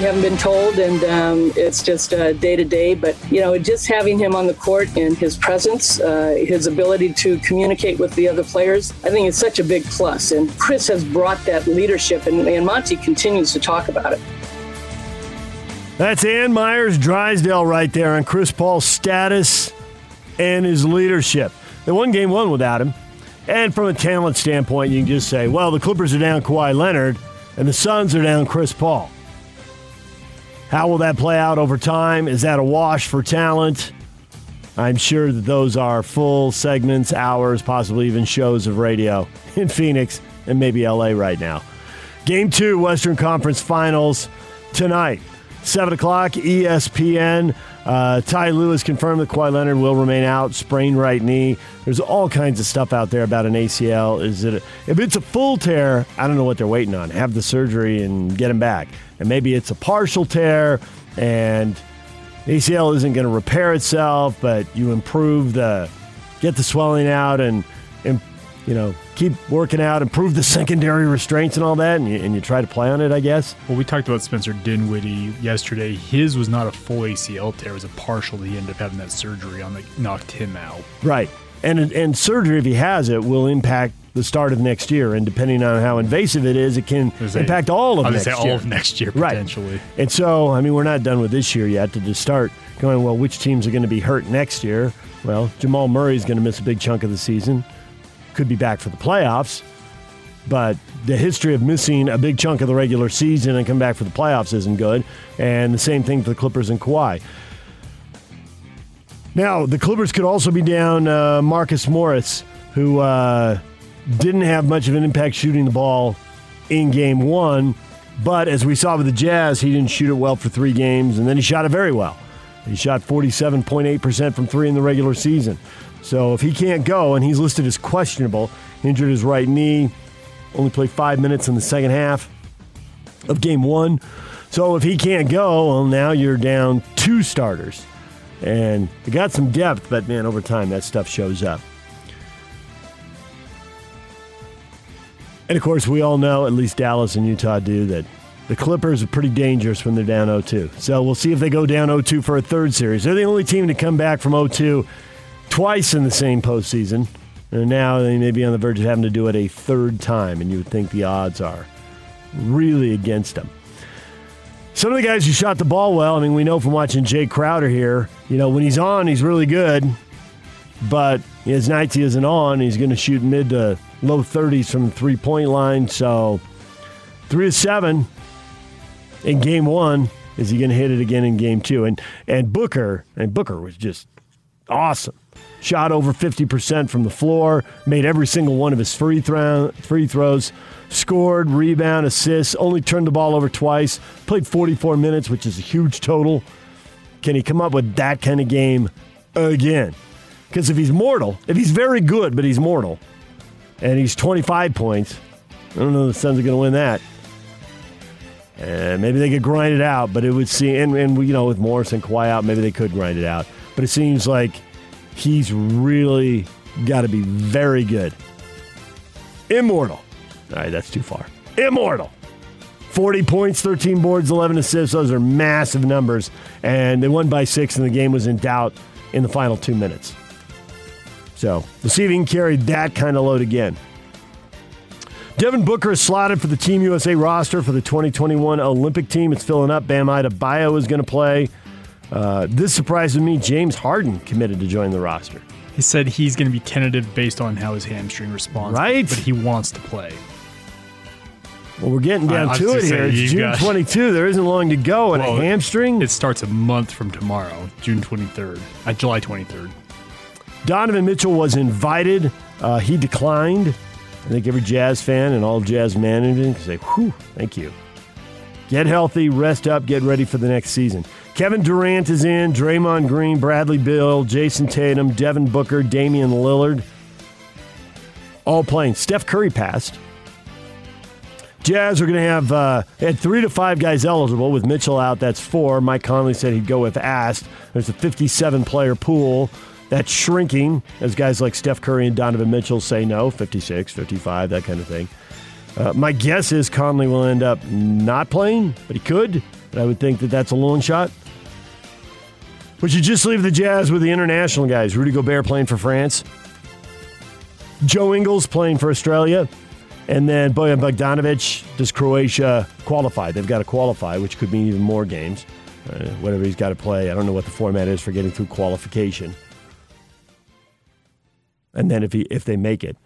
We haven't been told, and um, it's just day to day. But you know, just having him on the court and his presence, uh, his ability to communicate with the other players, I think it's such a big plus. And Chris has brought that leadership, and, and Monty continues to talk about it. That's Ann Meyers Drysdale right there on Chris Paul's status and his leadership. They won game one without him. And from a talent standpoint, you can just say, well, the Clippers are down Kawhi Leonard and the Suns are down Chris Paul. How will that play out over time? Is that a wash for talent? I'm sure that those are full segments, hours, possibly even shows of radio in Phoenix and maybe LA right now. Game two, Western Conference Finals tonight. 7 o'clock, ESPN. Uh, Ty Lue confirmed that Kawhi Leonard will remain out, sprained right knee. There's all kinds of stuff out there about an ACL. Is it a, if it's a full tear? I don't know what they're waiting on. Have the surgery and get him back. And maybe it's a partial tear, and ACL isn't going to repair itself, but you improve the get the swelling out and, and you know keep working out, improve the secondary restraints and all that, and you, and you try to play on it, I guess. Well, we talked about Spencer Dinwiddie yesterday. His was not a full ACL tear; it was a partial. He ended up having that surgery on that knocked him out. Right, and and surgery, if he has it, will impact the start of next year, and depending on how invasive it is, it can impact all of I next say all year. of next year Right. potentially. And so, I mean, we're not done with this year yet to just start going, well, which teams are going to be hurt next year? Well, Jamal Murray's going to miss a big chunk of the season. Could be back for the playoffs. But the history of missing a big chunk of the regular season and come back for the playoffs isn't good. And the same thing for the Clippers and Kawhi. Now, the Clippers could also be down uh, Marcus Morris, who uh, didn't have much of an impact shooting the ball in game one. But as we saw with the Jazz, he didn't shoot it well for three games, and then he shot it very well. He shot 47.8% from three in the regular season. So if he can't go, and he's listed as questionable, injured his right knee, only played five minutes in the second half of game one. So if he can't go, well, now you're down two starters. And they got some depth, but man, over time, that stuff shows up. And of course, we all know, at least Dallas and Utah do, that the Clippers are pretty dangerous when they're down 0 2. So we'll see if they go down 0 2 for a third series. They're the only team to come back from 0 2 twice in the same postseason. And now they may be on the verge of having to do it a third time, and you would think the odds are really against them. Some of the guys who shot the ball well, I mean, we know from watching Jae Crowder here, you know, when he's on, he's really good. But his nights he isn't on, he's going to shoot mid to low 30s from three point line. So, three to seven in game one. Is he going to hit it again in game two? And and Booker, and Booker was just awesome. Shot over 50% from the floor, made every single one of his free, throw, free throws, scored, rebound, assists, only turned the ball over twice, played 44 minutes, which is a huge total. Can he come up with that kind of game again? Because if he's mortal, if he's very good, but he's mortal, and he's 25 points, I don't know if the Suns are going to win that. And maybe they could grind it out, but it would seem, and, and you know, with Morris and Kawhi out, maybe they could grind it out. But it seems like he's really got to be very good. Immortal. All right, that's too far. Immortal. 40 points, 13 boards, 11 assists. Those are massive numbers. And they won by six, and the game was in doubt in the final two minutes. So we'll see if he can carry that kind of load again. Devin Booker is slotted for the Team USA roster for the 2021 Olympic team. It's filling up. Bam Adebayo is going to play. Uh, this surprises me. James Harden committed to join the roster. He said he's going to be tentative based on how his hamstring responds. Right. But he wants to play. Well, we're getting down I- to it here. It's June got- 22. There isn't long to go. And Well, a hamstring? It starts a month from tomorrow, June 23rd, uh, July 23rd. Donovan Mitchell was invited. Uh, he declined. I think every Jazz fan and all Jazz management can say, whew, thank you. Get healthy, rest up, get ready for the next season. Kevin Durant is in, Draymond Green, Bradley Beal, Jayson Tatum, Devin Booker, Damian Lillard. All playing. Steph Curry passed. Jazz are going to have uh, had three to five guys eligible with Mitchell out. That's four. Mike Conley said he'd go with asked. There's a 57 player pool that's shrinking as guys like Steph Curry and Donovan Mitchell say no, 56, 55, that kind of thing. Uh, my guess is Conley will end up not playing, but he could. But I would think that that's a long shot. Would you just leave the Jazz with the international guys? Rudy Gobert playing for France, Joe Ingles playing for Australia, and then Bojan Bogdanovic. Does Croatia qualify? They've got to qualify, which could mean even more games. Uh, whatever he's got to play. I don't know what the format is for getting through qualification. And then if he if they make it,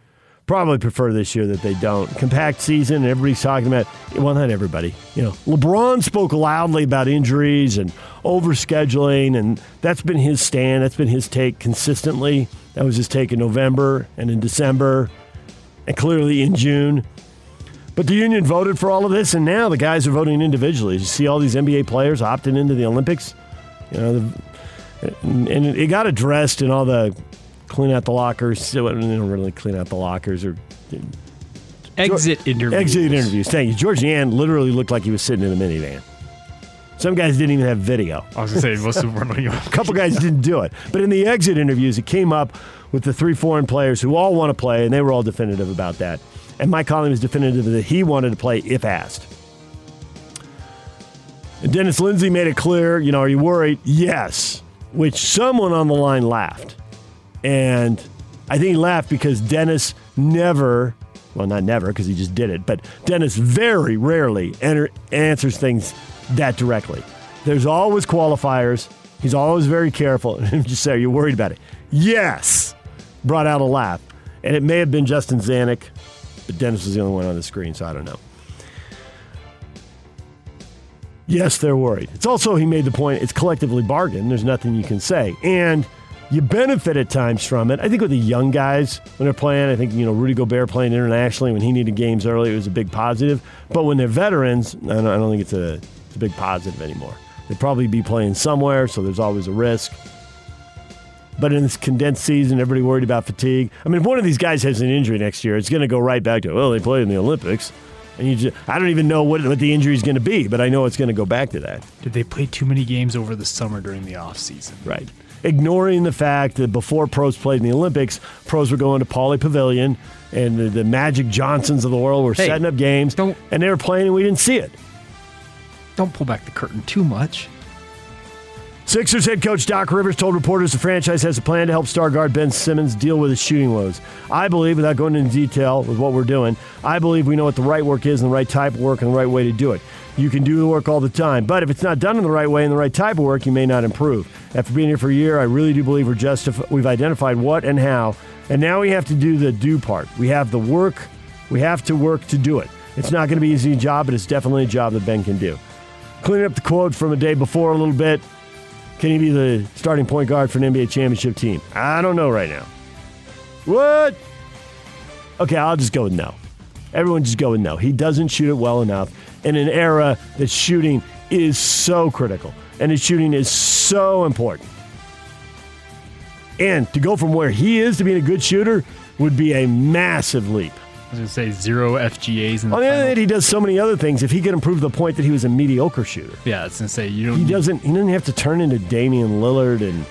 probably prefer this year that they don't. Compact season, everybody's talking about, well, not everybody. You know, LeBron spoke loudly about injuries and overscheduling, and that's been his stand. That's been his take consistently. That was his take in November and in December, and clearly in June. But the union voted for all of this, and now the guys are voting individually. You see all these NBA players opting into the Olympics. You know, the, and it got addressed in all the clean out the lockers. They don't really clean out the lockers or exit interviews. Exit interviews. Thank you. Georges Niang literally looked like he was sitting in a minivan. Some guys didn't even have video. I was going to say most of them were. a couple guys didn't do it, but in the exit interviews, it came up with the three foreign players who all want to play, and they were all definitive about that. And Mike Conley was definitive that he wanted to play if asked. And Dennis Lindsay made it clear, you know, are you worried? Yes. Which someone on the line laughed. And I think he laughed because Dennis never, well, not never because he just did it, but Dennis very rarely enter, answers things that directly. There's always qualifiers. He's always very careful. And just say, Are you worried about it? Yes. Brought out a laugh. And it may have been Justin Zanik, but Dennis was the only one on the screen, so I don't know. Yes, they're worried. It's also, he made the point, it's collectively bargained. There's nothing you can say. And you benefit at times from it. I think with the young guys when they're playing, I think you know Rudy Gobert playing internationally when he needed games early, it was a big positive. But when they're veterans, I don't, I don't think it's a, it's a big positive anymore. They'd probably be playing somewhere, so there's always a risk. But in this condensed season, everybody worried about fatigue. I mean, if one of these guys has an injury next year, it's going to go right back to well, they played in the Olympics. And you just, I don't even know what, what the injury is going to be, but I know it's going to go back to that. Did they play too many games over the summer during the off season? Right ignoring the fact that before pros played in the Olympics, pros were going to Pauley Pavilion and the, the Magic Johnsons of the world were hey, setting up games and they were playing and we didn't see it. Don't pull back the curtain too much. Sixers head coach Doc Rivers told reporters the franchise has a plan to help star guard Ben Simmons deal with his shooting woes. I believe, without going into detail with what we're doing, I believe we know what the right work is and the right type of work and the right way to do it. You can do the work all the time, but if it's not done in the right way and the right type of work, you may not improve. After being here for a year, I really do believe we're justif- we've identified what and how, and now we have to do the do part. We have the work, we have to work to do it. It's not going to be an easy job, but it's definitely a job that Ben can do. Cleaning up the quote from a day before a little bit. Can he be the starting point guard for an NBA championship team? I don't know right now. What? Okay, I'll just go with no. Everyone just go with no. He doesn't shoot it well enough in an era that shooting is so critical and his shooting is so important. And to go from where he is to being a good shooter would be a massive leap. Was going to say zero FGAs. In the On the other hand, he does so many other things. If he could improve the point that he was a mediocre shooter, yeah, I was going to say you don't. He doesn't. He doesn't have to turn into Damian Lillard and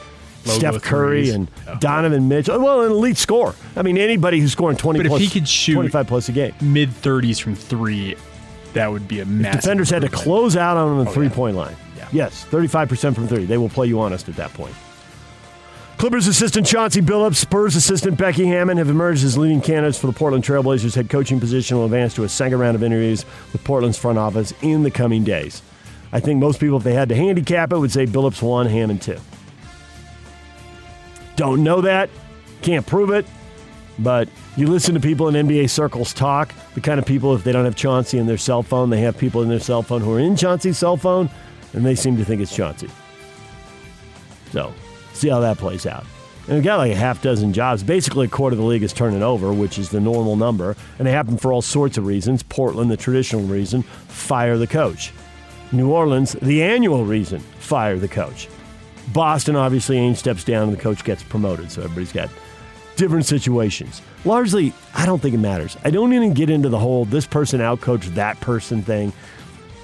Steph Curry threes. and oh. Donovan Mitchell. Well, an elite score. I mean, anybody who's scoring twenty. But plus, if he could shoot twenty-five plus a game, mid thirties from three, that would be a massive. defenders had to close out on the oh, three-point line. Yeah. Yes, thirty-five percent from three. They will play you honest at that point. Clippers assistant Chauncey Billups, Spurs assistant Becky Hammon have emerged as leading candidates for the Portland Trailblazers head coaching position. Will advance to a second round of interviews with Portland's front office in the coming days. I think most people, if they had to handicap it, would say Billups one, Hammon two. Don't know that, can't prove it, but you listen to people in NBA circles talk. The kind of people, if they don't have Chauncey in their cell phone, they have people in their cell phone who are in Chauncey's cell phone, and they seem to think it's Chauncey. So see how that plays out. And we've got like a half dozen jobs. Basically, a quarter of the league is turning over, which is the normal number. And they happen for all sorts of reasons. Portland, the traditional reason, fire the coach. New Orleans, the annual reason, fire the coach. Boston, obviously, Ainge steps down and the coach gets promoted. So everybody's got different situations. Largely, I don't think it matters. I don't even get into the whole this person outcoached that person thing.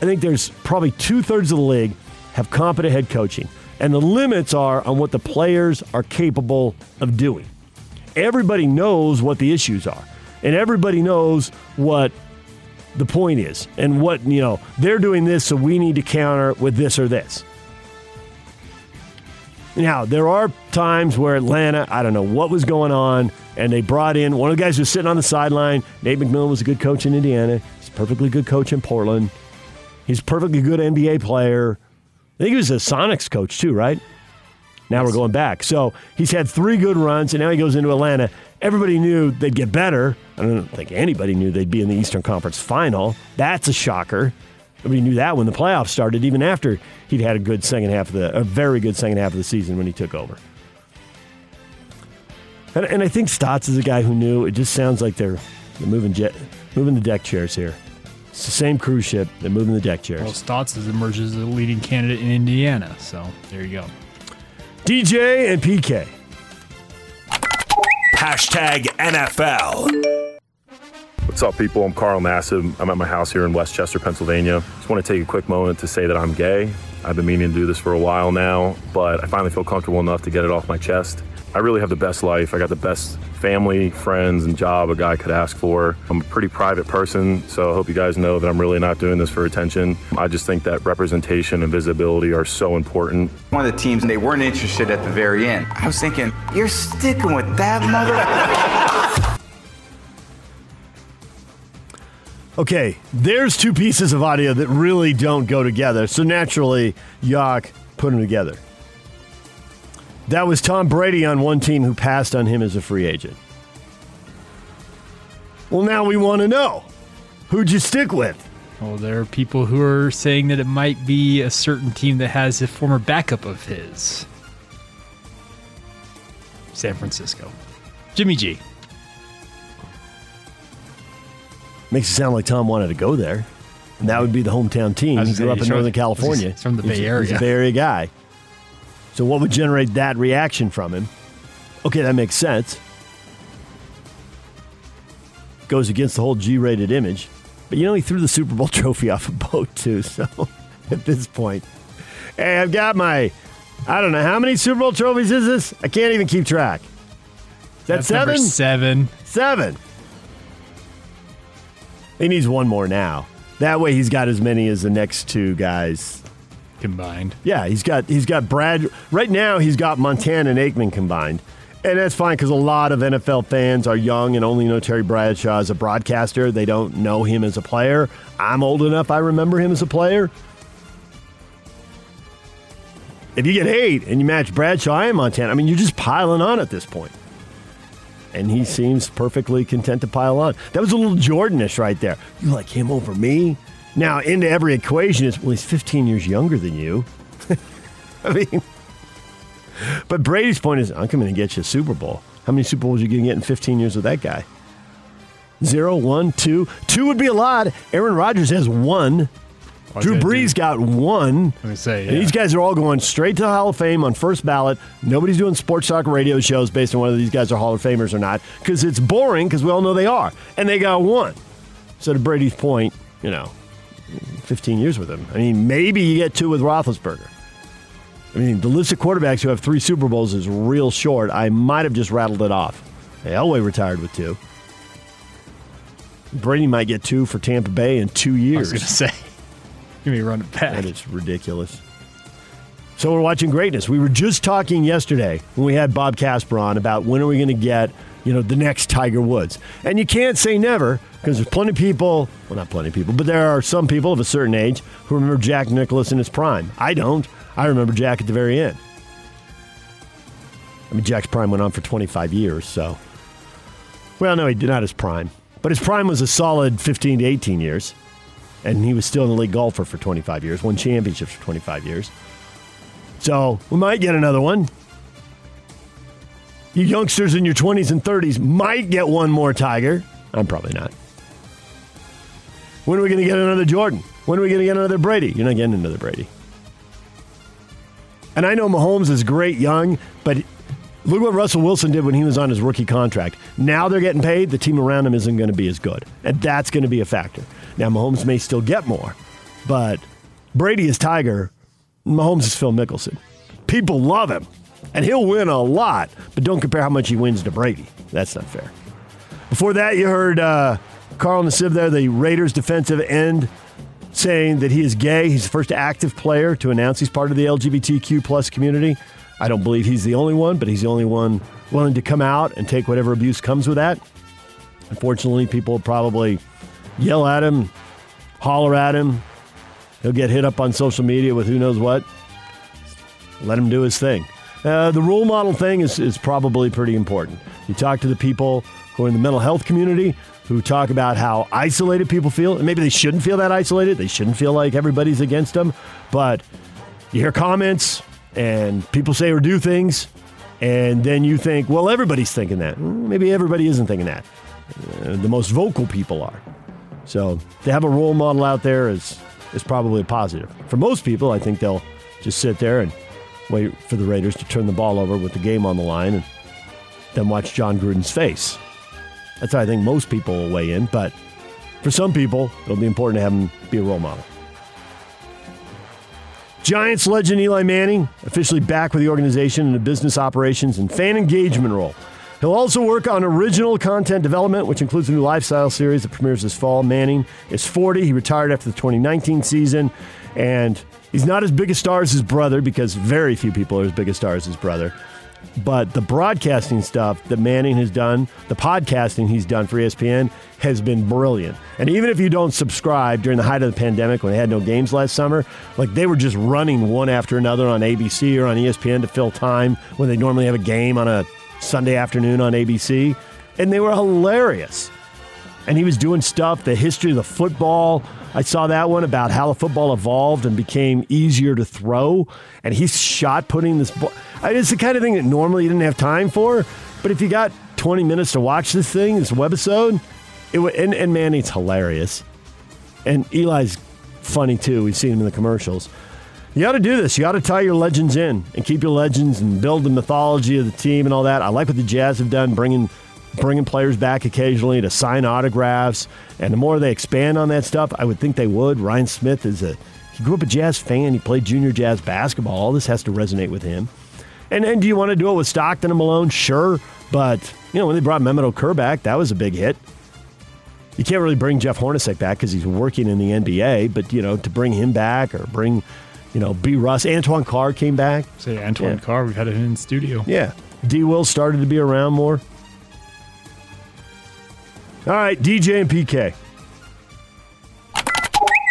I think there's probably two thirds of the league have competent head coaching, and the limits are on what the players are capable of doing. Everybody knows what the issues are, and everybody knows what the point is, and what, you know, they're doing this, so we need to counter with this or this. Now, there are times where Atlanta, I don't know what was going on, and they brought in one of the guys who was sitting on the sideline. Nate McMillan was a good coach in Indiana. He's a perfectly good coach in Portland. He's a perfectly good NBA player. I think he was a Sonics coach too, right? Now we're going back. So he's had three good runs, and now he goes into Atlanta. Everybody knew they'd get better. I don't think anybody knew they'd be in the Eastern Conference final. That's a shocker. Nobody knew that when the playoffs started, even after he'd had a good second half of the, a very good second half of the season when he took over. And, and I think Stotts is a guy who knew. It just sounds like they're, they're moving jet, moving the deck chairs here. It's the same cruise ship. They're moving the deck chairs. Well, Stotts has emerged as the leading candidate in Indiana. So there you go. DJ and PK. Hashtag NFL. What's up, people? I'm Carl Nassib. I'm at my house here in West Chester, Pennsylvania. Just want to take a quick moment to say that I'm gay. I've been meaning to do this for a while now, but I finally feel comfortable enough to get it off my chest. I really have the best life. I got the best family, friends, and job a guy could ask for. I'm a pretty private person, so I hope you guys know that I'm really not doing this for attention. I just think that representation and visibility are so important. One of the teams, and they weren't interested at the very end. I was thinking, you're sticking with that mother. Okay, there's two pieces of audio that really don't go together. So naturally, Yak put them together. That was Tom Brady on one team who passed on him as a free agent. Well, now we want to know who'd you stick with? Well, there are people who are saying that it might be a certain team that has a former backup of his. San Francisco. Jimmy G. Makes it sound like Tom wanted to go there. And that would be the hometown team. He grew up in Northern California. he's from the Bay He's a- He's Area. a Bay Area guy. So what would generate that reaction from him? Okay, that makes sense. Goes against the whole G-rated image. But you know, he threw the Super Bowl trophy off a boat too. So at this point, hey, I've got my, I don't know how many Super Bowl trophies is this? I can't even keep track. Is that That's seven? seven. Seven. He needs one more now. That way, he's got as many as the next two guys. Combined. Yeah, he's got he's got Brad. Right now, he's got Montana and Aikman combined, and that's fine because a lot of NFL fans are young and only know Terry Bradshaw as a broadcaster. They don't know him as a player. I'm old enough; I remember him as a player. If you get eight and you match Bradshaw and Montana, I mean, you're just piling on at this point and he seems perfectly content to pile on. That was a little Jordanish right there. You like him over me? Now, into every equation is, well, he's 15 years younger than you. I mean, but Brady's point is, I'm coming to get you a Super Bowl. How many Super Bowls are you going to get in 15 years with that guy? Zero, one, two. Two would be a lot. Aaron Rodgers has one. All Drew Brees do- got one. Let me say, yeah. these guys are all going straight to the Hall of Fame on first ballot. Nobody's doing sports talk radio shows based on whether these guys are Hall of Famers or not because it's boring because we all know they are. And they got one. So to Brady's point, you know, 15 years with him. I mean, maybe you get two with Roethlisberger. I mean, the list of quarterbacks who have three Super Bowls is real short. I might have just rattled it off. Elway retired with two. Brady might get two for Tampa Bay in two years. I was going to say, give me a run it back. And it's ridiculous. So we're watching greatness. We were just talking yesterday when we had Bob Casper on about when are we going to get, you know, the next Tiger Woods. And you can't say never because there's plenty of people, well, not plenty of people, but there are some people of a certain age who remember Jack Nicklaus in his prime. I don't. I remember Jack at the very end. I mean, Jack's prime went on for 25 years, so. Well, no, he did not his prime. But his prime was a solid 15 to 18 years and he was still an elite golfer for 25 years, won championships for 25 years. So we might get another one. You youngsters in your 20s and 30s might get one more Tiger. I'm probably not. When are we going to get another Jordan? When are we going to get another Brady? You're not getting another Brady. And I know Mahomes is great young, but look what Russell Wilson did when he was on his rookie contract. Now they're getting paid. The team around him isn't going to be as good. And that's going to be a factor. Now, Mahomes may still get more, but Brady is Tiger. Mahomes is Phil Mickelson. People love him, and he'll win a lot, but don't compare how much he wins to Brady. That's not fair. Before that, you heard uh, Carl Nassib there, the Raiders defensive end, saying that he is gay. He's the first active player to announce he's part of the LGBTQ plus community. I don't believe he's the only one, but he's the only one willing to come out and take whatever abuse comes with that. Unfortunately, people probably yell at him, holler at him. He'll get hit up on social media with who knows what. Let him do his thing. Uh, the role model thing is, is probably pretty important. You talk to the people who are in the mental health community who talk about how isolated people feel. And maybe they shouldn't feel that isolated. They shouldn't feel like everybody's against them. But you hear comments and people say or do things, and then you think, well, everybody's thinking that. Maybe everybody isn't thinking that. Uh, the most vocal people are. So to have a role model out there is is probably a positive. For most people, I think they'll just sit there and wait for the Raiders to turn the ball over with the game on the line and then watch Jon Gruden's face. That's how I think most people will weigh in, but for some people, it'll be important to have him be a role model. Giants legend Eli Manning officially back with the organization in a business operations and fan engagement role. He'll also work on original content development, which includes a new lifestyle series that premieres this fall. Manning is 40. He retired after the 2019 season, and he's not as big a star as his brother because very few people are as big a star as his brother. But the broadcasting stuff that Manning has done, the podcasting he's done for ESPN, has been brilliant. And even if you don't subscribe during the height of the pandemic when they had no games last summer, like they were just running one after another on ABC or on ESPN to fill time when they normally have a game on a Sunday afternoon on ABC. And they were hilarious. And he was doing stuff, the history of the football. I saw that one about how the football evolved and became easier to throw. And he's shot putting this ball. It's the kind of thing that normally you didn't have time for. But if you got 20 minutes to watch this thing, this webisode, it and, and Manning's hilarious. And Eli's funny too. We've seen him in the commercials. You got to do this. You got to tie your legends in and keep your legends and build the mythology of the team and all that. I like what the Jazz have done, bringing bringing players back occasionally to sign autographs. And the more they expand on that stuff, I would think they would. Ryan Smith is a he grew up a Jazz fan. He played junior Jazz basketball. All this has to resonate with him. And then, do you want to do it with Stockton and Malone? Sure, but you know when they brought Mehmet Okur back, that was a big hit. You can't really bring Jeff Hornacek back because he's working in the NBA, but you know to bring him back or bring, you know, B. Russ, Antoine Carr came back. Say Antoine yeah. Carr, we've had it in studio. Yeah, D. Will started to be around more. All right, DJ and PK.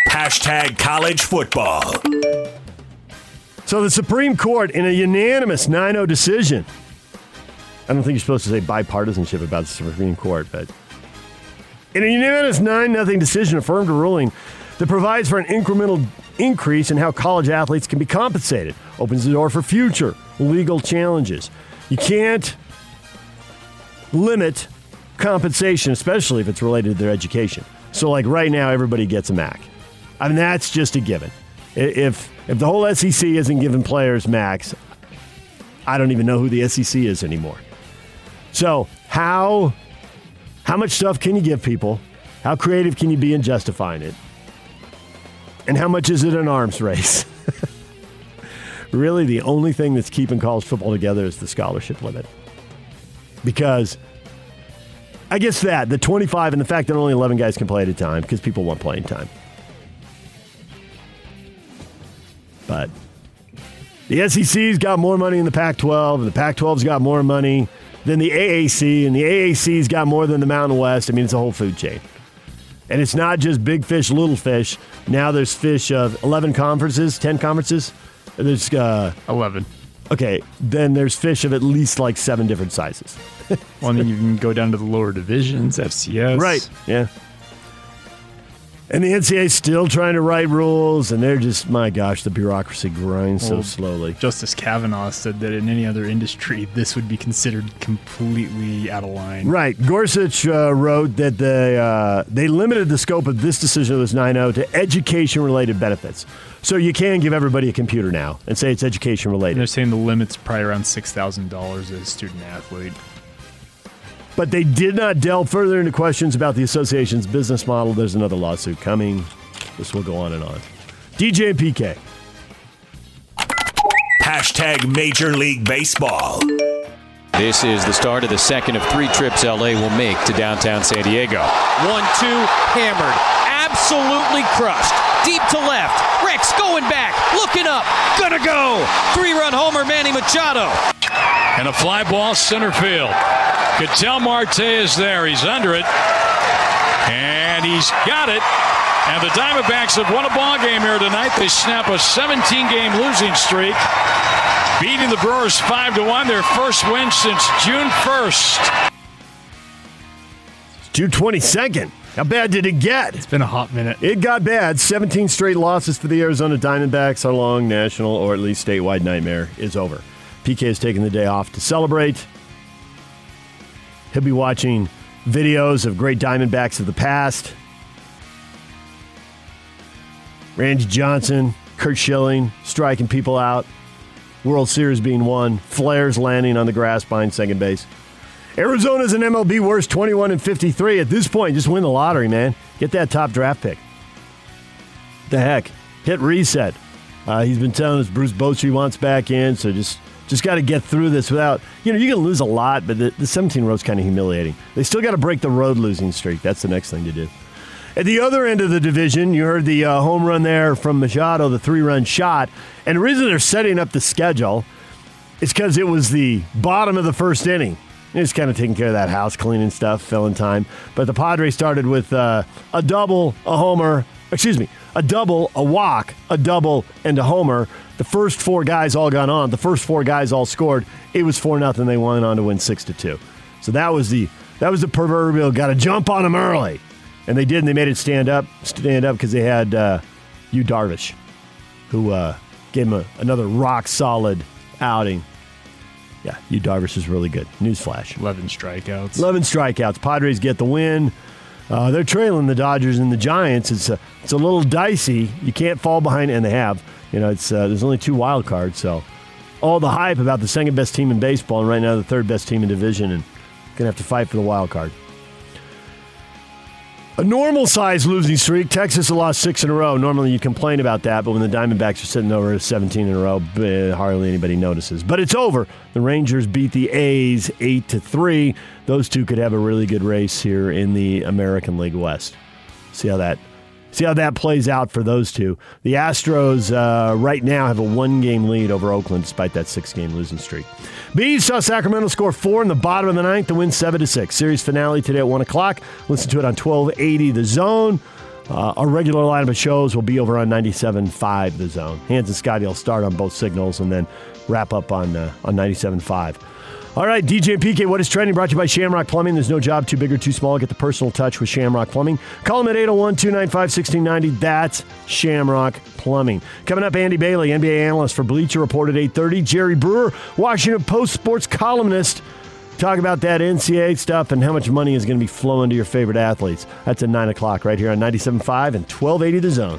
Hashtag college football. So the Supreme Court, in a unanimous 9 0 decision, I don't think you're supposed to say bipartisanship about the Supreme Court, but in a unanimous 9 0 decision, affirmed a ruling that provides for an incremental increase in how college athletes can be compensated, opens the door for future legal challenges. You can't limit compensation, especially if it's related to their education. So, like right now, everybody gets a Mac. I mean, that's just a given. If if the whole SEC isn't giving players Macs, I don't even know who the SEC is anymore. So how how much stuff can you give people? How creative can you be in justifying it? And how much is it an arms race? really, the only thing that's keeping college football together is the scholarship limit. Because I guess that, the 25 and the fact that only 11 guys can play at a time because people want playing time. But the SEC's got more money in the Pac 12, and the Pac 12's got more money than the AAC, and the AAC's got more than the Mountain West. I mean, it's a whole food chain. And it's not just big fish, little fish. Now there's fish of 11 conferences, 10 conferences. There's uh, 11. Okay, then there's fish of at least like seven different sizes. well, then you can go down to the lower divisions, FCS. Right, yeah. And the NCAA is still trying to write rules, and they're just, my gosh, the bureaucracy grinds so slowly. Justice Kavanaugh said that in any other industry, this would be considered completely out of line. Right. Gorsuch uh, wrote that they, uh, they limited the scope of this decision of this 9 to education related benefits. So you can give everybody a computer now and say it's education And they're saying the limit's probably around $6,000 as a student athlete. But they did not delve further into questions about the association's business model. There's another lawsuit coming. This will go on and on. DJ and PK. Hashtag Major League Baseball. This is the start of the second of three trips LA will make to downtown San Diego. One, two, hammered. Absolutely crushed. Deep to left. Rex going back. Looking up. Gonna go. Three run homer, Manny Machado. And a fly ball center field. Ketel Marte is there. He's under it. And he's got it. And the Diamondbacks have won a ball game here tonight. They snap a 17 game losing streak, beating the Brewers 5 to 1, their first win since June 1st. June 22nd. How bad did it get? It's been a hot minute. It got bad. 17 straight losses for the Arizona Diamondbacks. Our long national or at least statewide nightmare is over. PK has taken the day off to celebrate. He'll be watching videos of great Diamondbacks of the past. Randy Johnson, Curt Schilling striking people out. World Series being won. Flares landing on the grass behind second base. Arizona's an MLB worst 21 and 53. At this point, just win the lottery, man. Get that top draft pick. The heck? Hit reset. Uh, he's been telling us Bruce Bochy wants back in, so just just got to get through this without, you know, you can lose a lot, but the, the 17 road's kind of humiliating. They still got to break the road losing streak. That's the next thing to do. At the other end of the division, you heard the uh, home run there from Machado, the three run shot. And the reason they're setting up the schedule is because it was the bottom of the first inning. Just kind of taking care of that house cleaning stuff, filling time. But the Padres started with uh, a double, a homer, excuse me, a double, a walk, a double, and a homer. The first four guys all got on. The first four guys all scored. It was four nothing. They went on to win six to two. So that was the that was the proverbial got to jump on them early, and they did. And they made it stand up, stand up because they had uh, Yu Darvish, who uh, gave him a, another rock solid outing. Yeah, Yu Darvish is really good. Newsflash. 11 strikeouts. 11 strikeouts. Padres get the win. Uh, they're trailing the Dodgers and the Giants. It's a, it's a little dicey. You can't fall behind, and they have. You know, it's uh, there's only two wild cards, so all the hype about the second best team in baseball, and right now the third best team in division, and gonna have to fight for the wild card. A normal size losing streak. Texas lost six in a row. Normally you complain about that, but when the Diamondbacks are sitting over at 17 in a row, hardly anybody notices. But it's over. The Rangers beat the A's eight to three. Those two could have a really good race here in the American League West. See how that see how that plays out for those two. The Astros uh, right now have a one game lead over Oakland despite that six game losing streak. Bees saw Sacramento score four in the bottom of the ninth to win seven to six. Series finale today at one o'clock. Listen to it on twelve eighty The Zone. Uh, our regular lineup of shows will be over on 97.5 The Zone. Hans and Scotty will start on both signals and then wrap up on uh, on 97.5. All right, DJ PK, what is trending? Brought to you by Shamrock Plumbing. There's no job too big or too small. Get the personal touch with Shamrock Plumbing. Call them at 801 295 1690. That's Shamrock Plumbing. Coming up, Andy Bailey, NBA analyst for Bleacher Report at 830. Jerry Brewer, Washington Post sports columnist. Talk about that NCAA stuff and how much money is going to be flowing to your favorite athletes. That's at 9 o'clock right here on 97.5 and 1280 The Zone.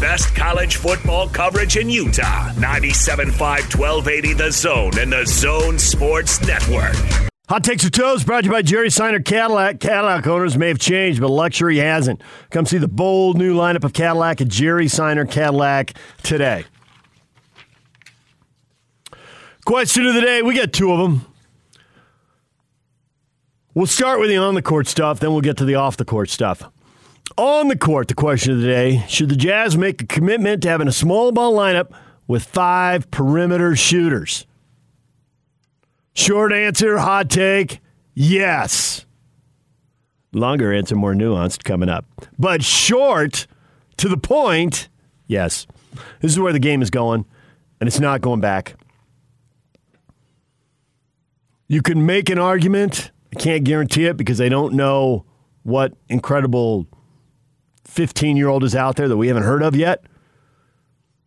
best college football coverage in Utah. 97.5 1280 The Zone and the Zone Sports Network. Hot Takes or Toes brought to you by Jerry Seiner Cadillac. Cadillac owners may have changed, but luxury hasn't. Come see the bold new lineup of Cadillac at Jerry Seiner Cadillac today. Question of the day. We got two of them. We'll start with the on the court stuff, then we'll get to the off the court stuff. On the court, the question of the day should the Jazz make a commitment to having a small ball lineup with five perimeter shooters? Short answer, hot take, yes. Longer answer, more nuanced coming up. But short, to the point, yes. This is where the game is going, and it's not going back. You can make an argument. I can't guarantee it because I don't know what incredible 15 year old is out there that we haven't heard of yet.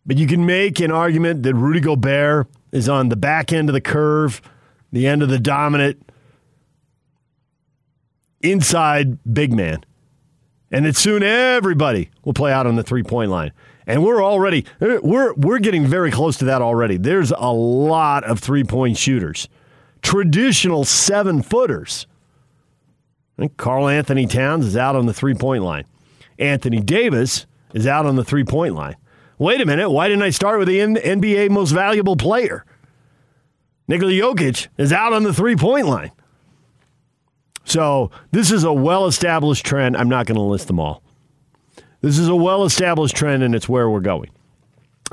But you can make an argument that Rudy Gobert is on the back end of the curve, the end of the dominant inside big man. And that soon everybody will play out on the three point line. And we're already we're we're getting very close to that already. There's a lot of three point shooters. Traditional seven footers. I think Karl Anthony Towns is out on the three point line. Anthony Davis is out on the three point line. Wait a minute, why didn't I start with the NBA most valuable player? Nikola Jokic is out on the three point line. So this is a well established trend. I'm not going to list them all. This is a well established trend, and it's where we're going.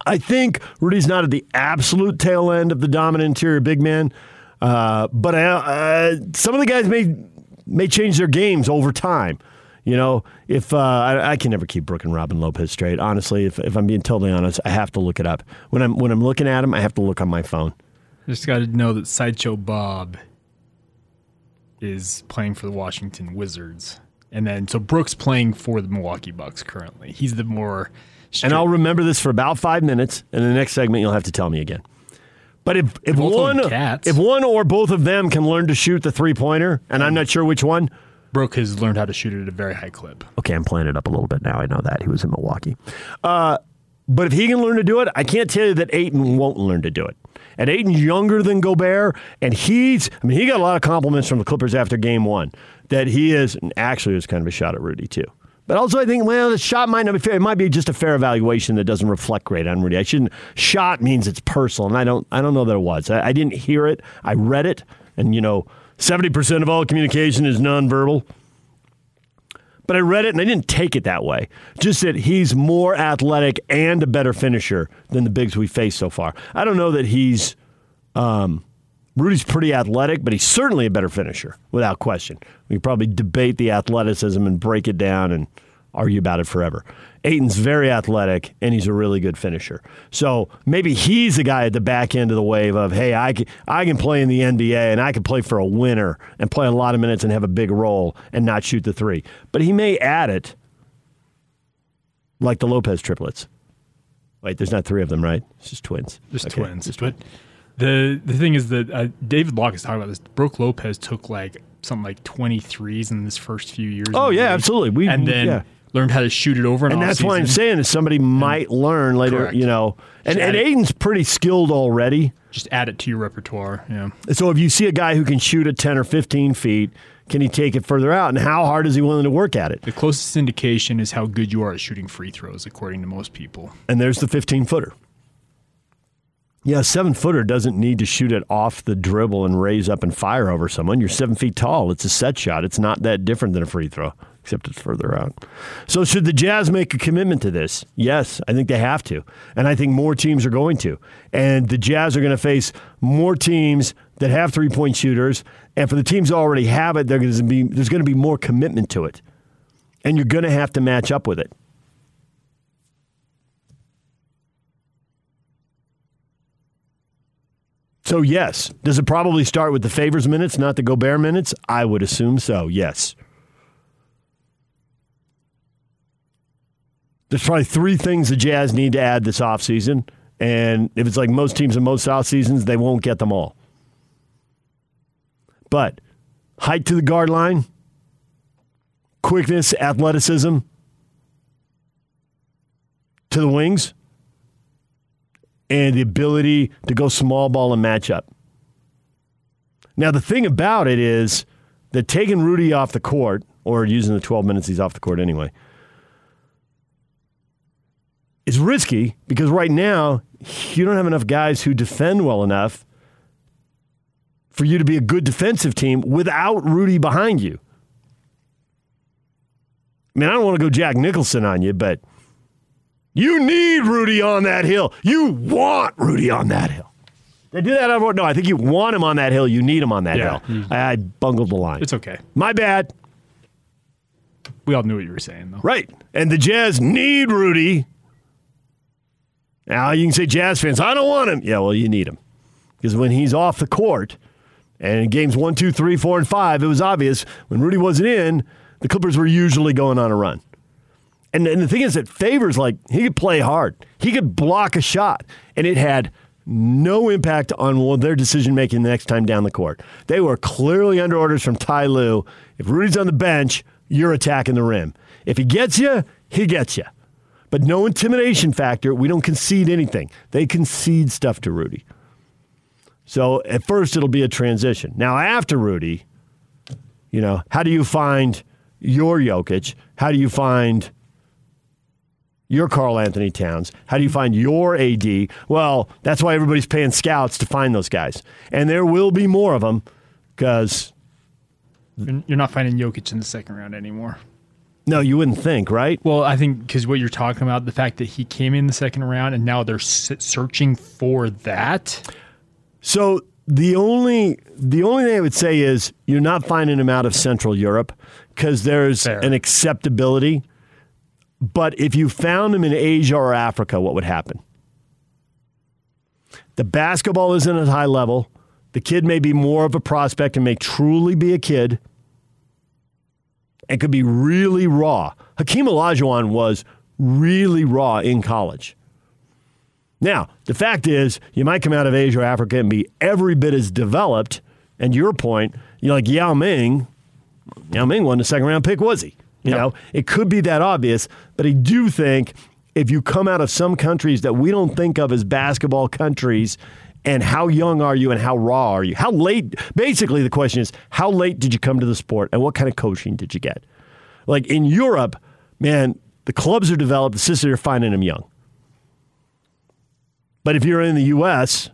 I think Rudy's not at the absolute tail end of the dominant interior big man, uh, but uh, uh, some of the guys may may change their games over time. You know, if uh, I, I, can never keep Brook and Robin Lopez straight. Honestly, if, if I'm being totally honest, I have to look it up. When I'm when I'm looking at them, I have to look on my phone. Just got to know that Sideshow Bob is playing for the Washington Wizards. And then so Brooks playing for the Milwaukee Bucks currently. He's the more straight. And I'll remember this for about 5 minutes and the next segment you'll have to tell me again. But if if one if one or both of them can learn to shoot the three-pointer and I'm not sure which one, Brook has learned how to shoot it at a very high clip. Okay, I'm playing it up a little bit now. I know that. He was in Milwaukee. Uh, but if he can learn to do it, I can't tell you that Ayton won't learn to do it. And Ayton's younger than Gobert, and he's, I mean, he got a lot of compliments from the Clippers after game one that he is, and actually, it was kind of a shot at Rudy, too. But also, I think, well, the shot might not be fair. It might be just a fair evaluation that doesn't reflect great on Rudy. I shouldn't. Shot means it's personal, and I don't. I don't know that it was. I, I didn't hear it. I read it, and you know, seventy percent of all communication is nonverbal. But I read it and I didn't take it that way. Just that he's more athletic and a better finisher than the bigs we faced so far. I don't know that he's. Um, Rudy's pretty athletic, but he's certainly a better finisher, without question. We could probably debate the athleticism and break it down and argue about it forever. Ayton's very athletic and he's a really good finisher. So maybe he's the guy at the back end of the wave of, hey, I can, I can play in the NBA and I can play for a winner and play a lot of minutes and have a big role and not shoot the three. But he may add it like the Lopez triplets. Wait, there's not three of them, right? It's just twins. Just okay. twins. Just but the the thing is that uh, David Locke is talking about this. Brook Lopez took like something like 23s in his first few years. Oh yeah, absolutely. We and then yeah learned how to shoot it over and, and that's why I'm saying is somebody might learn later. Correct. You know, and, and Ayton's pretty skilled already. Just add it to your repertoire. Yeah. So if you see a guy who can shoot at 10 or 15 feet, can he take it further out? And how hard is he willing to work at it? The closest indication is how good you are at shooting free throws, according to most people. And there's the 15 footer. Yeah, a seven footer doesn't need to shoot it off the dribble and raise up and fire over someone. You're seven feet tall. It's a set shot. It's not that different than a free throw except it's further out. So, should the Jazz make a commitment to this? Yes, I think they have to. And I think more teams are going to. And the Jazz are going to face more teams that have three point shooters. And for the teams that already have it, there's going to be more commitment to it. And you're going to have to match up with it. So, yes. Does it probably start with the Favors minutes, not the Gobert minutes? I would assume so, yes. There's probably three things the Jazz need to add this offseason. And if it's like most teams in most off seasons, they won't get them all. But height to the guard line, quickness, athleticism to the wings, and the ability to go small ball and match up. Now, the thing about it is that taking Rudy off the court, or using the 12 minutes he's off the court anyway, is risky because right now you don't have enough guys who defend well enough for you to be a good defensive team without Rudy behind you. I mean, I don't want to go Jack Nicholson on you, but you need Rudy on that hill. You want Rudy on that hill. They do that on no. I think you want him on that hill. You need him on that Yeah. hill. Mm-hmm. I, I bungled the line. It's okay. My bad. We all knew what you were saying, though. Right. And the Jazz need Rudy. Now you can say Jazz fans, I don't want him. Yeah, well, you need him. Because when he's off the court, and in games one, two, three, four, and five, it was obvious when Rudy wasn't in, the Clippers were usually going on a run. And, and the thing is that Favors, like, he could play hard. He could block a shot, and it had no impact on their decision making the next time down the court. They were clearly under orders from Ty Lue. If Rudy's on the bench, you're attacking the rim. If he gets you, he gets you. But no intimidation factor. We don't concede anything. They concede stuff to Rudy. So at first it'll be a transition. Now after Rudy, you know, how do you find your Jokic? How do you find your Karl-Anthony Towns? How do you find your AD? Well, that's why everybody's paying scouts to find those guys. And there will be more of them because You're you're not finding Jokic in the second round anymore. no, you wouldn't think, right? Well, I think because what you're talking about, the fact that he came in the second round and now they're searching for that. So the only the only thing I would say is you're not finding him out of Central Europe because there's Fair. an acceptability. But if you found him in Asia or Africa, what would happen? The basketball isn't at high level. The kid may be more of a prospect and may truly be a kid and could be really raw. Hakeem Olajuwon was really raw in college. Now, the fact is, you might come out of Asia or Africa and be every bit as developed. And your point, you're like Yao Ming. Yao Ming wasn't a second round pick, was he? You know, it could be that obvious, but I do think if you come out of some countries that we don't think of as basketball countries, and how young are you and how raw are you? How late? Basically, the question is, how late did you come to the sport and what kind of coaching did you get? Like in Europe, man, the clubs are developed, the sisters are finding them young. But if you're in the U.S.,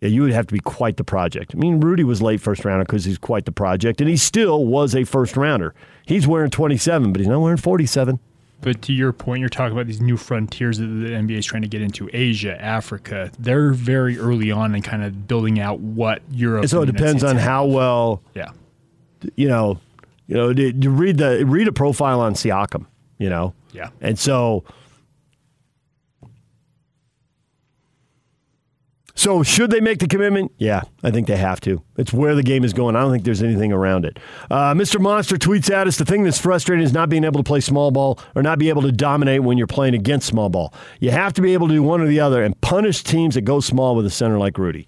yeah, you would have to be quite the project. I mean, Rudy was late first rounder because he's quite the project, and he still was a first rounder. He's wearing 27, but he's not wearing 47. But to your point, you're talking about these new frontiers that the NBA is trying to get into Asia, Africa. They're very early on and kind of building out what Europe. And so it and the United depends on how well. Yeah. you know, you know, read the read a profile on Siakam, you know, Yeah. and so. So should they make the commitment? Yeah, I think they have to. It's where the game is going. I don't think there's anything around it. Uh, Mr. Monster tweets at us: the thing that's frustrating is not being able to play small ball or not be able to dominate when you're playing against small ball. You have to be able to do one or the other and punish teams that go small with a center like Rudy.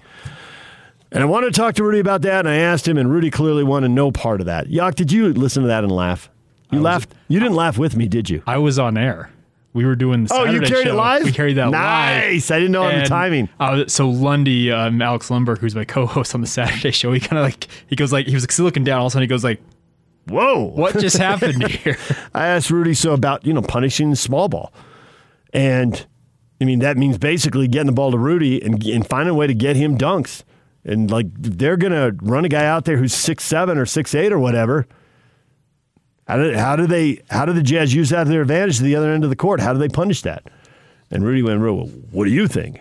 And I wanted to talk to Rudy about that, and I asked him, and Rudy clearly wanted no part of that. Yock, did you listen to that and laugh? You laughed. You didn't laugh with me, did you? I was on air. We were doing the Oh, you Saturday carried it live? We carried that live. Nice. I didn't know on the timing. uh, so Lundy, um, Alex Lundberg, who's my co-host on the Saturday show, he kind of like he goes like he was like, looking down. All of a sudden, he goes like, Whoa! "What just happened here?" I asked Rudy so about you know punishing the small ball, and I mean that means basically getting the ball to Rudy and, and finding a way to get him dunks. And like they're gonna run a guy out there who's six seven or six eight or whatever. How do, how do they how do the Jazz use that to their advantage to the other end of the court? How do they punish that? And Rudy went, well, what do you think?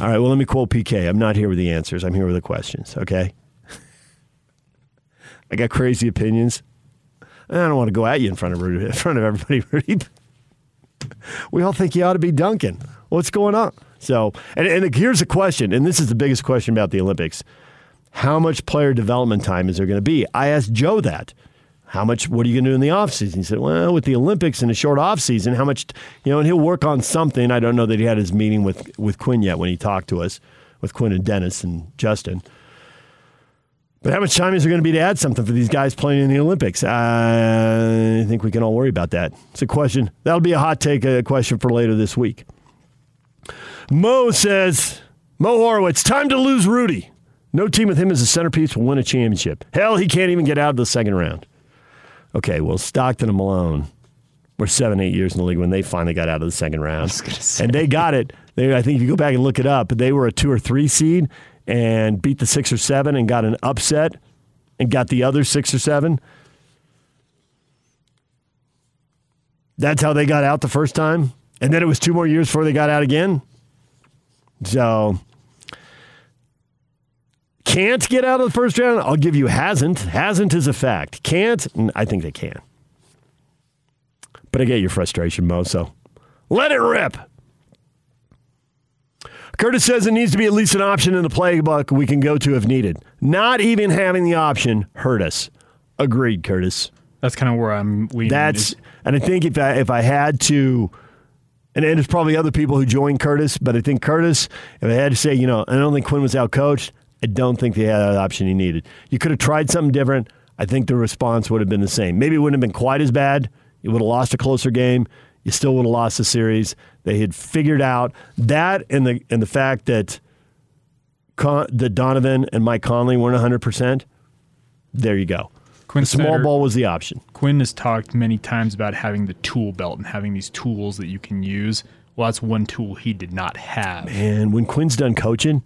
All right, well, let me quote PK. I'm not here with the answers. I'm here with the questions, okay? I got crazy opinions. I don't want to go at you in front of Rudy, in front of everybody, Rudy. We all think you ought to be dunking. What's going on? So, and, and here's a question, and this is the biggest question about the Olympics: How much player development time is there going to be? I asked Joe that. How much? What are you going to do in the offseason? He said, "Well, with the Olympics and a short offseason, how much? You know, and he'll work on something. I don't know that he had his meeting with with Quinn yet when he talked to us with Quinn and Dennis and Justin." But how much time is there going to be to add something for these guys playing in the Olympics? I think we can all worry about that. It's a question. That'll be a hot take, a question for later this week. Mo says, Mo Horowitz, time to lose Rudy. No team with him as a centerpiece will win a championship. Hell, he can't even get out of the second round. Okay, well, Stockton and Malone were seven, eight years in the league when they finally got out of the second round. And they got it. They, I think if you go back and look it up, they were a two or three seed, and beat the six or seven and got an upset and got the other six or seven. That's how they got out the first time. And then it was two more years before they got out again. So can't get out of the first round. I'll give you hasn't. Hasn't is a fact. Can't. I think they can. But I get your frustration, Mo. So let it rip. Curtis says it needs to be at least an option in the playbook we can go to if needed. Not even having the option hurt us. Agreed, Curtis. That's kind of where I'm leaning. That's and I think if I if I had to, and, and there's probably other people who joined Curtis, but I think Curtis, if I had to say, you know, I don't think Quinn was out coached. I don't think they had that option he needed. You could have tried something different. I think the response would have been the same. Maybe it wouldn't have been quite as bad. You would have lost a closer game. You still would have lost the series. They had figured out that, and the and the fact that Con, that Donovan and Mike Conley weren't 100. percent There you go. Quinn the small Snyder- ball was the option. Quinn has talked many times about having the tool belt and having these tools that you can use. Well, that's one tool he did not have. And when Quinn's done coaching,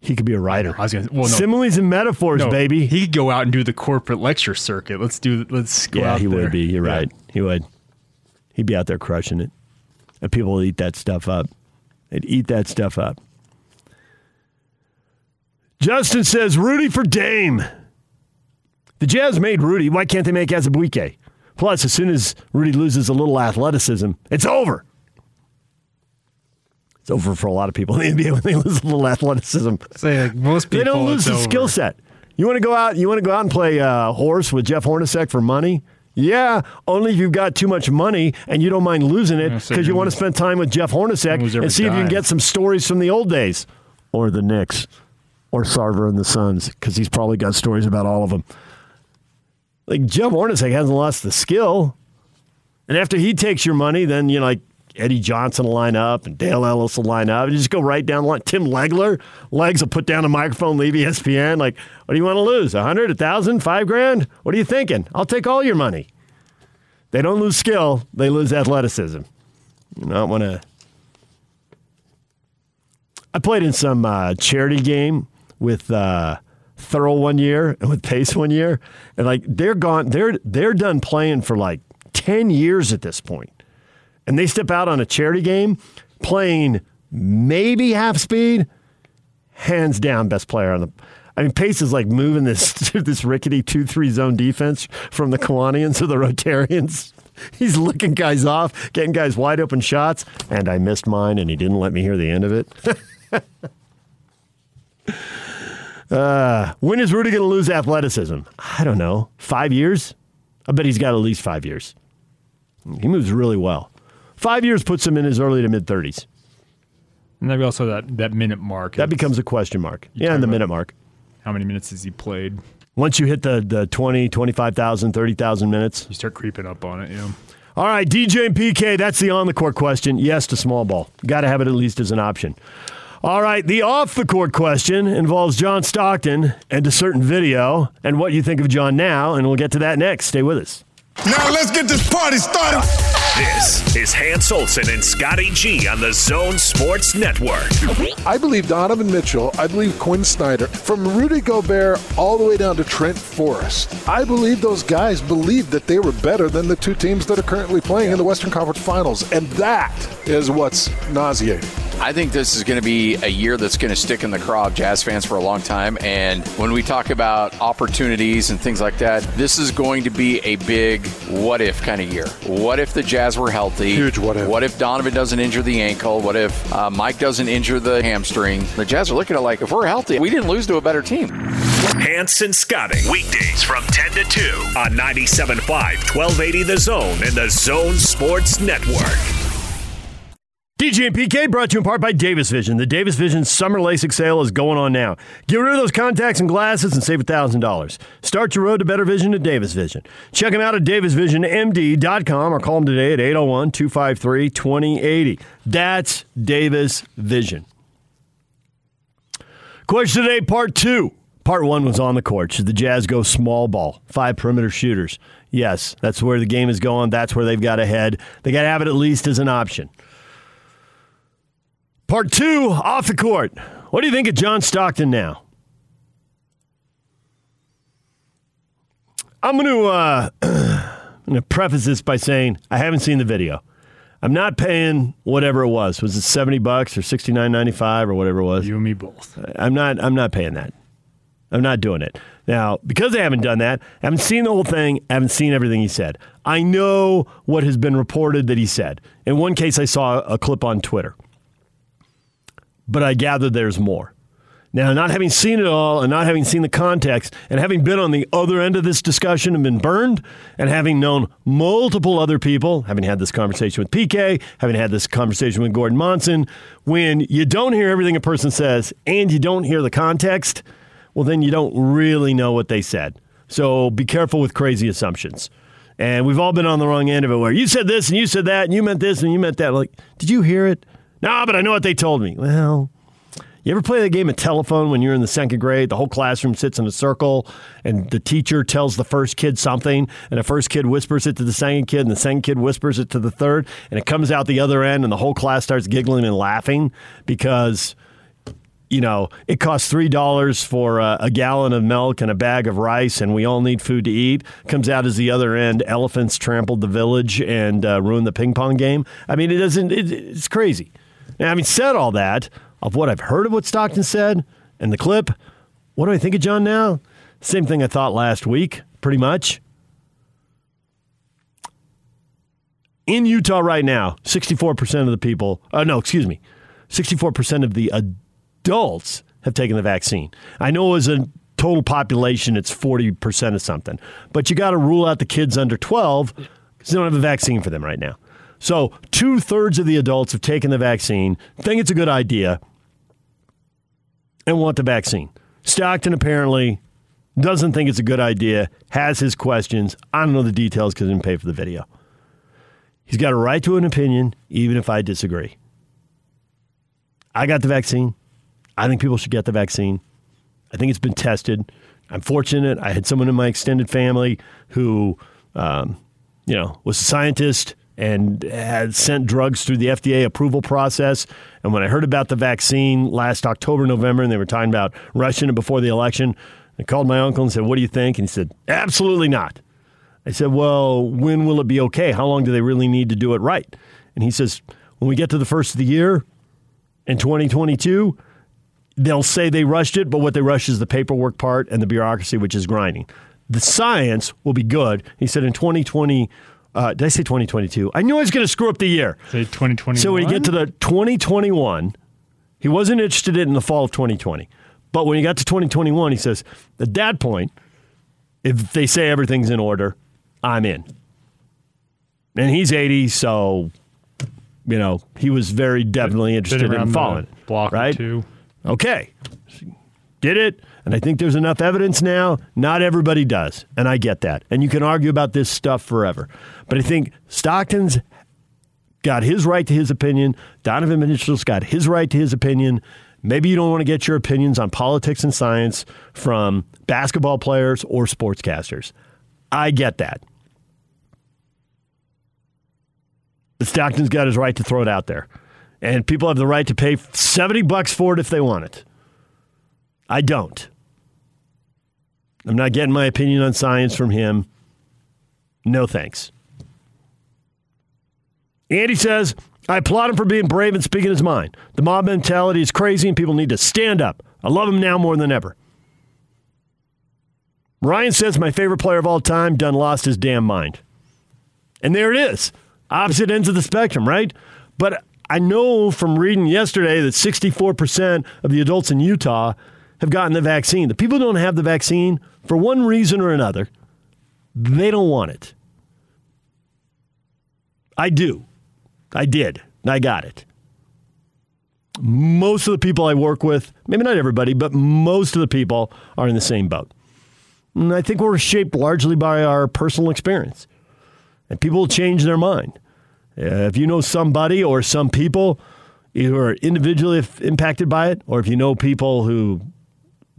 he could be a writer. I was gonna, well, no, Similes and metaphors, no, baby. He could go out and do the corporate lecture circuit. Let's do. Let's go yeah, he there. would be. You're Yeah. right. He would. He'd be out there crushing it. And people would eat that stuff up. They'd eat that stuff up. Justin says, Rudy for Dame. The Jazz made Rudy. Why can't they make Azubuike? Plus, as soon as Rudy loses a little athleticism, it's over. It's over for a lot of people in the NBA when they lose a little athleticism. Say like most people, They don't lose the over. skill set. You want to go out? You want to go out and play uh, horse with Jeff Hornacek for money? Yeah, only if you've got too much money and you don't mind losing it because you want to spend time with Jeff Hornacek and see if you can get some stories from the old days, or the Knicks, or Sarver and the Suns, because he's probably got stories about all of them. Like Jeff Hornacek hasn't lost the skill, and after he takes your money, then you know like Eddie Johnson will line up and Dale Ellis will line up. And you just go right down the line. Tim Legler, legs will put down a microphone, leave ESPN. Like, what do you want to lose? A hundred, a thousand, five grand? What are you thinking? I'll take all your money. They don't lose skill; they lose athleticism. You not want to. I played in some uh, charity game with uh, one year and with Pace one year, and like they're gone. They're they're done playing for like ten years at this point, and they step out on a charity game playing maybe half speed. Hands down, best player on the. I mean, Pace is like moving this this rickety two three zone defense from the Kiwanians to the Rotarians. He's licking guys off, getting guys wide open shots, and I missed mine, and he didn't let me hear the end of it. uh, when is Rudy going to lose athleticism? I don't know. Five years? I bet he's got at least five years. He moves really well. Five years puts him in his early to mid 30s. And then also that that minute mark. That becomes a question mark. Yeah, in the minute mark. How many minutes has he played? Once you hit the, the 20, 25,000, 30,000 minutes. You start creeping up on it. Yeah. All right, DJ and PK, that's the on the court question. Yes to small ball. Got to have it at least as an option. All right, the off the court question involves John Stockton and a certain video and what you think of John now, and we'll get to that next. Stay with us. Now let's get this party started. This is Hans Olsen and Scotty G on the Zone Sports Network. I believe Donovan Mitchell. I believe Quinn Snyder. From Rudy Gobert all the way down to Trent Forrest. I believe those guys believed that they were better than the two teams that are currently playing in the Western Conference Finals. And that is what's nauseating. I think this is going to be a year that's going to stick in the craw of Jazz fans for a long time. And when we talk about opportunities and things like that, this is going to be a big what if kind of year. What if the Jazz were healthy? Huge what if. What if Donovan doesn't injure the ankle? What if uh, Mike doesn't injure the hamstring? The Jazz are looking at it like, if we're healthy, we didn't lose to a better team. Hans and Scotty, weekdays from 10 to 2 on 97.5, 1280 The Zone and the Zone Sports Network. DJ and PK brought to you in part by Davis Vision. The Davis Vision summer LASIK sale is going on now. Get rid of those contacts and glasses and save $1,000. Start your road to better vision at Davis Vision. Check them out at davisvisionmd.com or call them today at 801 253 2080. That's Davis Vision. Question today, part two. Part one was on the court. Should the Jazz go small ball? Five perimeter shooters. Yes, that's where the game is going. That's where they've got to head. They got to have it at least as an option. Part two, off the court. What do you think of John Stockton now? I'm going to uh, I'm going to preface this by saying I haven't seen the video. I'm not paying whatever it was. Was it 70 bucks or 69.95 or whatever it was? You and me both. I'm not I'm not paying that. I'm not doing it. Now, because I haven't done that, I haven't seen the whole thing, I haven't seen everything he said. I know what has been reported that he said. In one case I saw a clip on Twitter. But I gather there's more. Now, not having seen it all and not having seen the context and having been on the other end of this discussion and been burned and having known multiple other people, having had this conversation with PK, having had this conversation with Gordon Monson, when you don't hear everything a person says and you don't hear the context, well, then you don't really know what they said. So be careful with crazy assumptions. And we've all been on the wrong end of it where you said this and you said that and you meant this and you meant that. Like, did you hear it? No, but I know what they told me. Well, you ever play the game of telephone when you're in the second grade? The whole classroom sits in a circle and the teacher tells the first kid something, and the first kid whispers it to the second kid, and the second kid whispers it to the third, and it comes out the other end, and the whole class starts giggling and laughing because. You know, it costs three dollars for a, a gallon of milk and a bag of rice, and we all need food to eat. Comes out as the other end. Elephants trampled the village and uh, ruined the ping pong game. I mean, it doesn't. It, it's crazy. Now, having said all that, of what I've heard of what Stockton said and the clip, what do I think of John now? Same thing I thought last week, pretty much. In Utah right now, 64% of the people, uh, no, excuse me, 64% of the adults have taken the vaccine. I know as a total population, it's 40% of something, but you got to rule out the kids under 12 because they don't have a vaccine for them right now. So, two thirds of the adults have taken the vaccine, think it's a good idea, and want the vaccine. Stockton apparently doesn't think it's a good idea, has his questions. I don't know the details because he didn't pay for the video. He's got a right to an opinion, even if I disagree. I got the vaccine. I think people should get the vaccine. I think it's been tested. I'm fortunate. I had someone in my extended family who, um, you know, was a scientist and had sent drugs through the FDA approval process. And when I heard about the vaccine last October, November, and they were talking about rushing it before the election, I called my uncle and said, What do you think? And he said, Absolutely not. I said, Well, when will it be okay? How long do they really need to do it right? And he says, When we get to the first of the year in 2022, they'll say they rushed it, but what they rush is the paperwork part and the bureaucracy, which is grinding. The science will be good. He said in 2020, uh, did I say 2022? I knew I was going to screw up the year. Say 2021. So when you get to the 2021, he wasn't interested in the fall of 2020. But when he got to 2021, he says, at that point, if they say everything's in order, I'm in. And he's 80, so, you know, he was very definitely interested in following it. Block right? two. Okay. Did it. And I think there's enough evidence now. Not everybody does. And I get that. And you can argue about this stuff forever. But I think Stockton's got his right to his opinion. Donovan Mitchell's got his right to his opinion. Maybe you don't want to get your opinions on politics and science from basketball players or sportscasters. I get that. Stockton's got his right to throw it out there. And people have the right to pay 70 bucks for it if they want it. I don't. I'm not getting my opinion on science from him. No thanks. Andy says, I applaud him for being brave and speaking his mind. The mob mentality is crazy and people need to stand up. I love him now more than ever. Ryan says, my favorite player of all time done lost his damn mind. And there it is. Opposite ends of the spectrum, right? But I know from reading yesterday that 64% of the adults in Utah have gotten the vaccine. The people who don't have the vaccine, for one reason or another, they don't want it. I do. I did. I got it. Most of the people I work with, maybe not everybody, but most of the people are in the same boat. And I think we're shaped largely by our personal experience. And people change their mind. If you know somebody or some people who are individually impacted by it, or if you know people who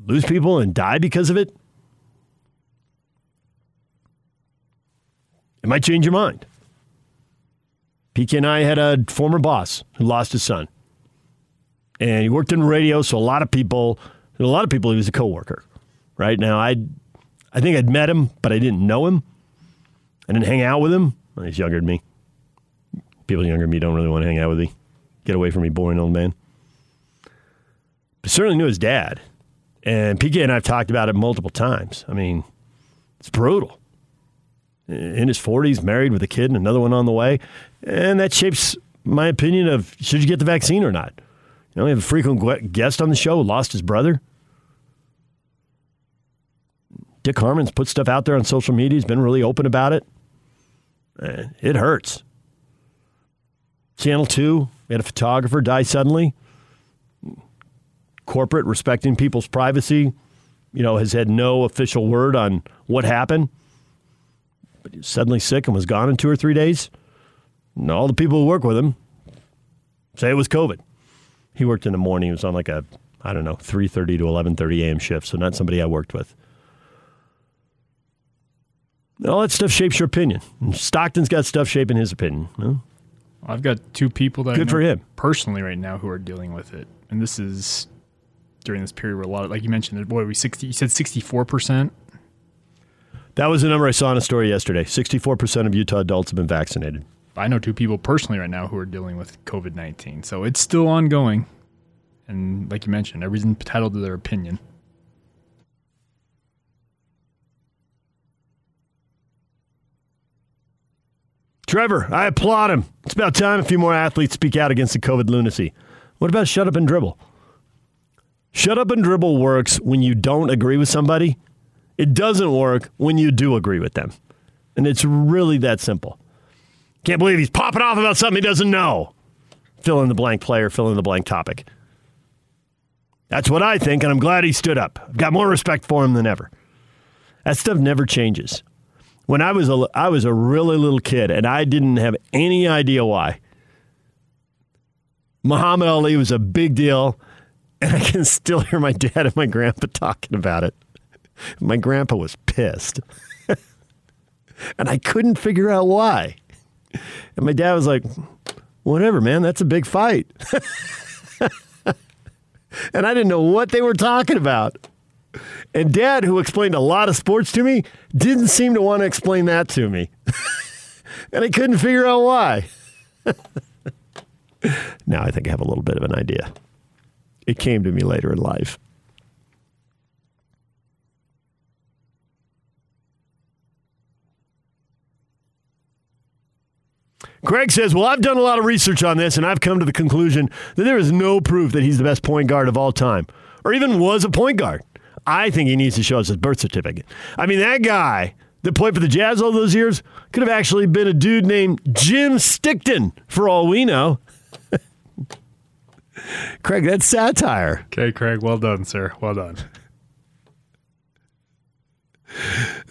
lose people and die because of it, it might change your mind. PK and I had a former boss who lost his son. and he worked in radio, so a lot of people, a lot of people, he was a coworker. Right now, I, I think I'd met him, but I didn't know him. I didn't hang out with him. Well, he's younger than me. People younger than me don't really want to hang out with me. Get away from me, boring old man. But certainly knew his dad, and PK and I've talked about it multiple times. I mean, it's brutal. In his 40s, married with a kid and another one on the way, and that shapes my opinion of should you get the vaccine or not. You know, we have a frequent guest on the show who lost his brother. Dick Harmon's put stuff out there on social media. He's been really open about it. Man, it hurts. Channel 2, we had a photographer die suddenly. Corporate, respecting people's privacy, you know, has had no official word on what happened. But he was suddenly sick and was gone in two or three days. And all the people who work with him say it was COVID. He worked in the morning. He was on like a, I don't know, 3.30 to 11.30 a.m. shift, so not somebody I worked with. All that stuff shapes your opinion. And Stockton's got stuff shaping his opinion. Well, I've got two people that Good I for him. personally right now who are dealing with it, and this is during this period where a lot of, like you mentioned, boy, we sixty. You said sixty-four percent. That was the number I saw in a story yesterday. 64% of Utah adults have been vaccinated. I know two people personally right now who are dealing with COVID nineteen, so it's still ongoing. And like you mentioned, everybody's entitled to their opinion. Trevor, I applaud him. It's about time a few more athletes speak out against the COVID lunacy. What about shut up and dribble? Shut up and dribble works when you don't agree with somebody. It doesn't work when you do agree with them. And it's really that simple. Can't believe he's popping off about something he doesn't know. Fill in the blank player, fill in the blank topic. That's what I think, and I'm glad he stood up. I've got more respect for him than ever. That stuff never changes. When I was a, I was a really little kid, and I didn't have any idea why. Muhammad Ali was a big deal, and I can still hear my dad and my grandpa talking about it. My grandpa was pissed. and I couldn't figure out why. And my dad was like, whatever, man, that's a big fight. and I didn't know what they were talking about. And dad, who explained a lot of sports to me, didn't seem to want to explain that to me. and I couldn't figure out why. now I think I have a little bit of an idea. It came to me later in life. Craig says, Well, I've done a lot of research on this, and I've come to the conclusion that there is no proof that he's the best point guard of all time, or even was a point guard. I think he needs to show us his birth certificate. I mean, that guy that played for the Jazz all those years could have actually been a dude named Jim Stickton, for all we know. Craig, that's satire. Okay, Craig, well done, sir. Well done.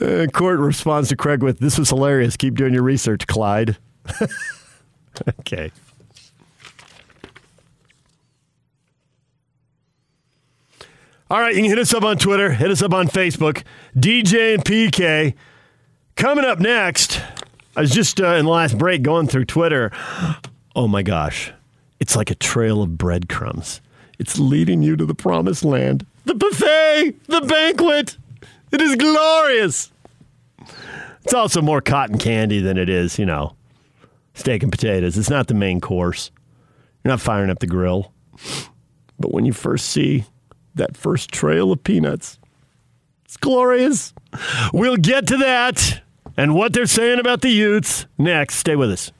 Uh, court responds to Craig with, This was hilarious. Keep doing your research, Clyde. okay. All right, you can hit us up on Twitter, hit us up on Facebook, DJ and PK. Coming up next, I was just uh, in the last break going through Twitter. Oh my gosh, it's like a trail of breadcrumbs. It's leading you to the promised land. The buffet, the banquet. It is glorious. It's also more cotton candy than it is, you know, steak and potatoes. It's not the main course. You're not firing up the grill. But when you first see that first trail of peanuts, it's glorious. We'll get to that and what they're saying about the Utes next. Stay with us.